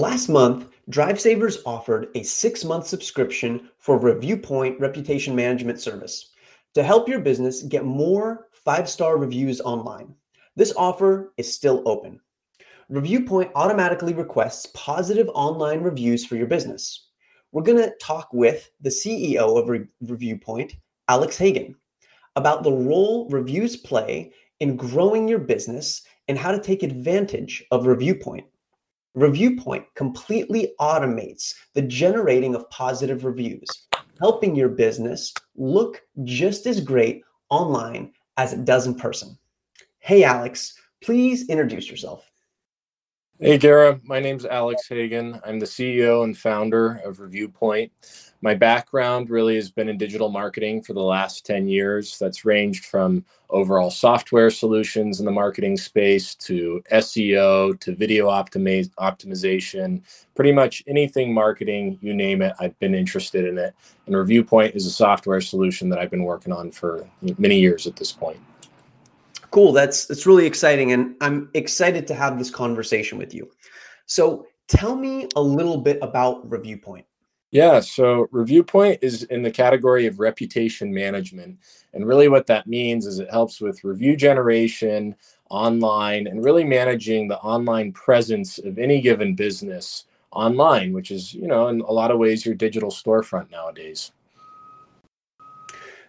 Last month, DriveSavers offered a six month subscription for ReviewPoint reputation management service to help your business get more five star reviews online. This offer is still open. ReviewPoint automatically requests positive online reviews for your business. We're going to talk with the CEO of Re- ReviewPoint, Alex Hagan, about the role reviews play in growing your business and how to take advantage of ReviewPoint. ReviewPoint completely automates the generating of positive reviews, helping your business look just as great online as it does in person. Hey, Alex, please introduce yourself. Hey, Gara. My name's Alex Hagan. I'm the CEO and founder of ReviewPoint. My background really has been in digital marketing for the last 10 years. That's ranged from overall software solutions in the marketing space to SEO to video optimi- optimization, pretty much anything marketing, you name it, I've been interested in it. And ReviewPoint is a software solution that I've been working on for many years at this point. Cool. That's that's really exciting, and I'm excited to have this conversation with you. So, tell me a little bit about ReviewPoint. Yeah, so ReviewPoint is in the category of reputation management. And really, what that means is it helps with review generation online and really managing the online presence of any given business online, which is, you know, in a lot of ways your digital storefront nowadays.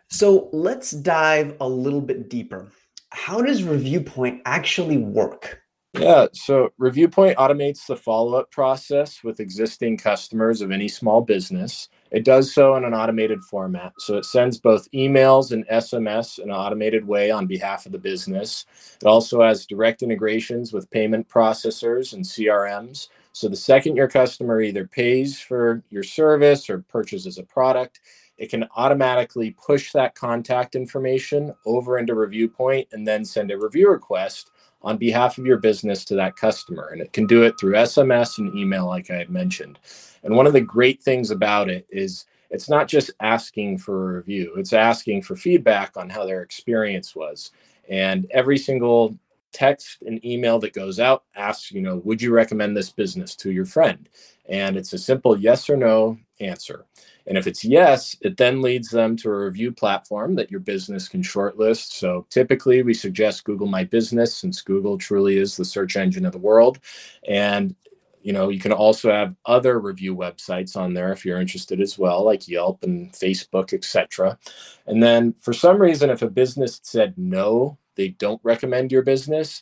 So, let's dive a little bit deeper how does ReviewPoint actually work? Yeah, so ReviewPoint automates the follow up process with existing customers of any small business. It does so in an automated format. So it sends both emails and SMS in an automated way on behalf of the business. It also has direct integrations with payment processors and CRMs. So the second your customer either pays for your service or purchases a product, it can automatically push that contact information over into ReviewPoint and then send a review request on behalf of your business to that customer. And it can do it through SMS and email, like I had mentioned. And one of the great things about it is it's not just asking for a review, it's asking for feedback on how their experience was. And every single text an email that goes out asks, you know, would you recommend this business to your friend? And it's a simple yes or no answer. And if it's yes, it then leads them to a review platform that your business can shortlist. So typically we suggest Google My Business since Google truly is the search engine of the world. And you know, you can also have other review websites on there if you're interested as well, like Yelp and Facebook, etc. And then for some reason, if a business said no, they don't recommend your business,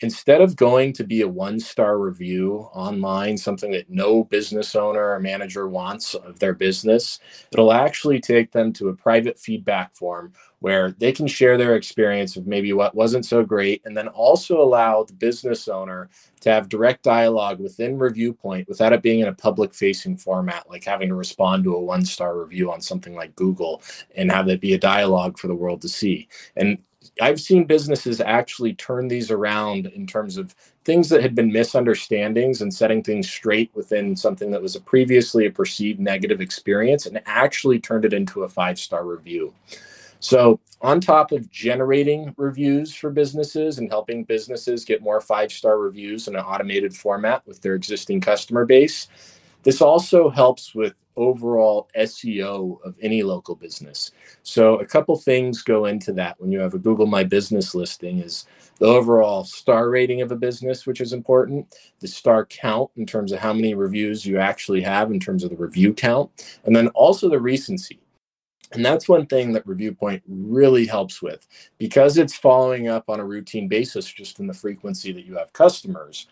instead of going to be a one star review online, something that no business owner or manager wants of their business, it'll actually take them to a private feedback form where they can share their experience of maybe what wasn't so great and then also allow the business owner to have direct dialogue within ReviewPoint without it being in a public facing format like having to respond to a one star review on something like google and have it be a dialogue for the world to see. And I've seen businesses actually turn these around in terms of things that had been misunderstandings and setting things straight within something that was a previously a perceived negative experience and actually turned it into a five star review. So, on top of generating reviews for businesses and helping businesses get more five star reviews in an automated format with their existing customer base, this also helps with overall SEO of any local business. So a couple things go into that when you have a Google My Business listing is the overall star rating of a business, which is important, the star count in terms of how many reviews you actually have in terms of the review count, and then also the recency. And that's one thing that ReviewPoint really helps with because it's following up on a routine basis just in the frequency that you have customers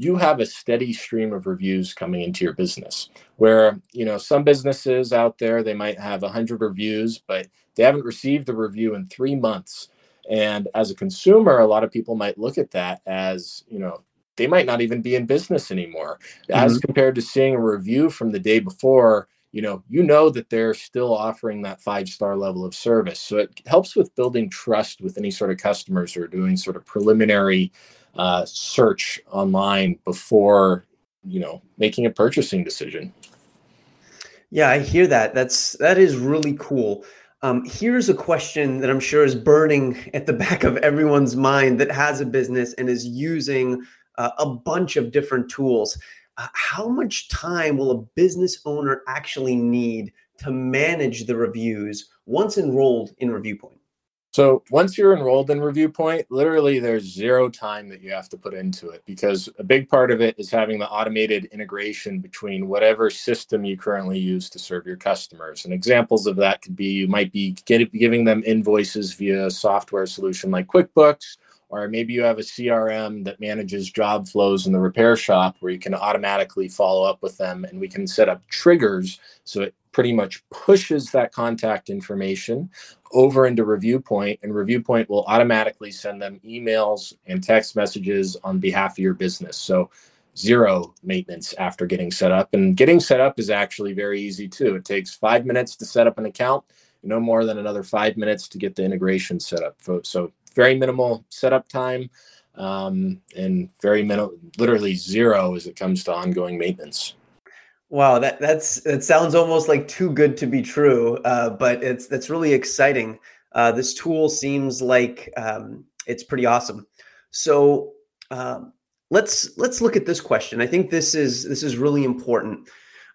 you have a steady stream of reviews coming into your business where you know some businesses out there they might have 100 reviews but they haven't received a review in three months. And as a consumer a lot of people might look at that as you know they might not even be in business anymore. Mm-hmm. as compared to seeing a review from the day before you know you know that they're still offering that five star level of service. So it helps with building trust with any sort of customers who are doing sort of preliminary uh, search online before you know making a purchasing decision. Yeah i hear that. That's that is really cool. Um, here's a question that i'm sure is burning at the back of everyone's mind that has a business and is using uh, a bunch of different tools. Uh, how much time will a business owner actually need to manage the reviews once enrolled in ReviewPoint? So once you're enrolled in ReviewPoint, literally there's zero time that you have to put into it because a big part of it is having the automated integration between whatever system you currently use to serve your customers. And examples of that could be you might be get, giving them invoices via a software solution like QuickBooks, or maybe you have a CRM that manages job flows in the repair shop where you can automatically follow up with them and we can set up triggers so it pretty much pushes that contact information over into ReviewPoint, and ReviewPoint will automatically send them emails and text messages on behalf of your business. So zero maintenance after getting set up. And getting set up is actually very easy too. It takes five minutes to set up an account, no more than another five minutes to get the integration set up. So very minimal setup time um, and very minimal, literally zero as it comes to ongoing maintenance. Wow, that that's that sounds almost like too good to be true, uh, but it's that's really exciting. Uh, this tool seems like um, it's pretty awesome. So um, let's let's look at this question. I think this is this is really important.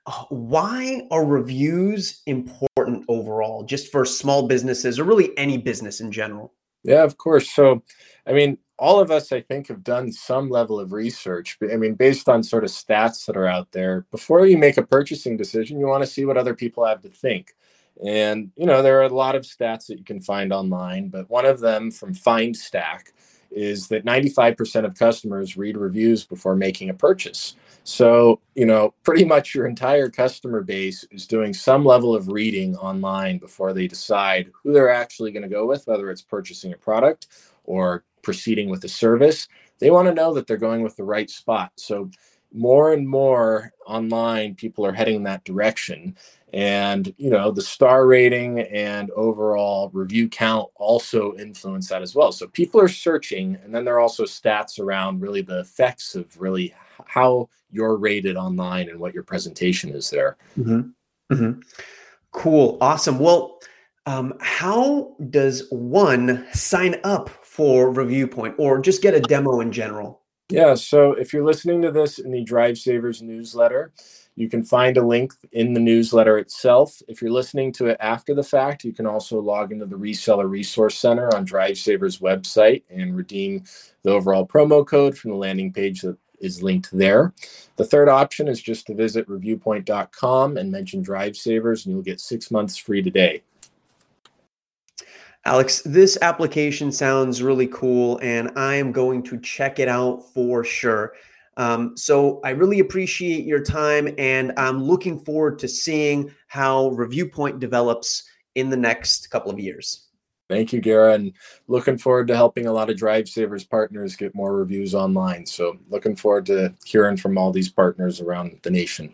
Uh, why are reviews important overall, just for small businesses or really any business in general? Yeah, of course. So, I mean, all of us, I think, have done some level of research. I mean, based on sort of stats that are out there, before you make a purchasing decision, you want to see what other people have to think. And, you know, there are a lot of stats that you can find online, but one of them from FindStack is that 95% of customers read reviews before making a purchase. So, you know, pretty much your entire customer base is doing some level of reading online before they decide who they're actually going to go with, whether it's purchasing a product or proceeding with a service, they want to know that they're going with the right spot. So more and more online people are heading that direction and you know the star rating and overall review count also influence that as well so people are searching and then there are also stats around really the effects of really how you're rated online and what your presentation is there mm-hmm. Mm-hmm. cool awesome well um, how does one sign up for ReviewPoint or just get a demo in general? Yeah, so if you're listening to this in the Drive Savers newsletter, you can find a link in the newsletter itself. If you're listening to it after the fact, you can also log into the Reseller Resource Center on Drive Savers website and redeem the overall promo code from the landing page that is linked there. The third option is just to visit reviewpoint.com and mention Drive Savers, and you'll get six months free today. Alex, this application sounds really cool, and I am going to check it out for sure. Um, so I really appreciate your time, and I'm looking forward to seeing how ReviewPoint develops in the next couple of years. Thank you, Gara, and looking forward to helping a lot of Drive Savers partners get more reviews online. So looking forward to hearing from all these partners around the nation.